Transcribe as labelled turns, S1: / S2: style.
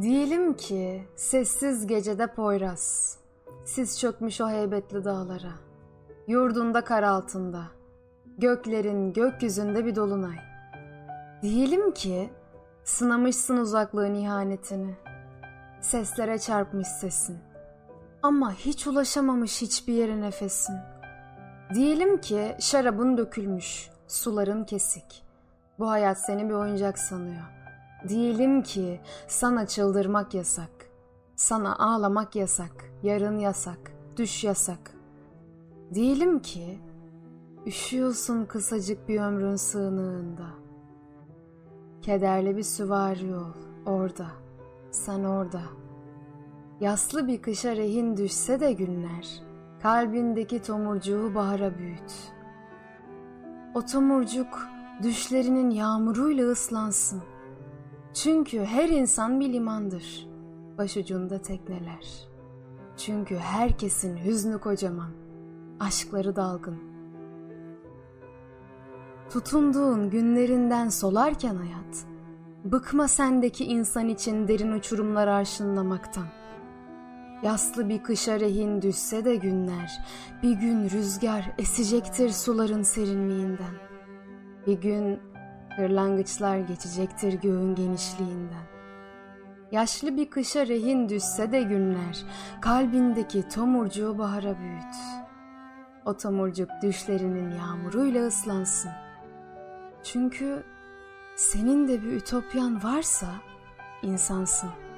S1: Diyelim ki sessiz gecede Poyraz, siz çökmüş o heybetli dağlara, yurdunda kar altında, göklerin gökyüzünde bir dolunay. Diyelim ki sınamışsın uzaklığın ihanetini, seslere çarpmış sesin ama hiç ulaşamamış hiçbir yere nefesin. Diyelim ki şarabın dökülmüş, suların kesik, bu hayat seni bir oyuncak sanıyor.'' Diyelim ki sana çıldırmak yasak. Sana ağlamak yasak. Yarın yasak. Düş yasak. Diyelim ki üşüyorsun kısacık bir ömrün sığınığında. Kederli bir süvari yol orada. Sen orada. Yaslı bir kışa rehin düşse de günler. Kalbindeki tomurcuğu bahara büyüt. O tomurcuk düşlerinin yağmuruyla ıslansın. Çünkü her insan bir limandır. Başucunda tekneler. Çünkü herkesin hüznü kocaman, aşkları dalgın. Tutunduğun günlerinden solarken hayat, bıkma sendeki insan için derin uçurumlar arşınlamaktan. Yaslı bir kışa rehin düşse de günler, bir gün rüzgar esecektir suların serinliğinden. Bir gün Hırlangıçlar geçecektir göğün genişliğinden. Yaşlı bir kışa rehin düşse de günler, kalbindeki tomurcuğu bahara büyüt. O tomurcuk düşlerinin yağmuruyla ıslansın. Çünkü senin de bir ütopyan varsa insansın.''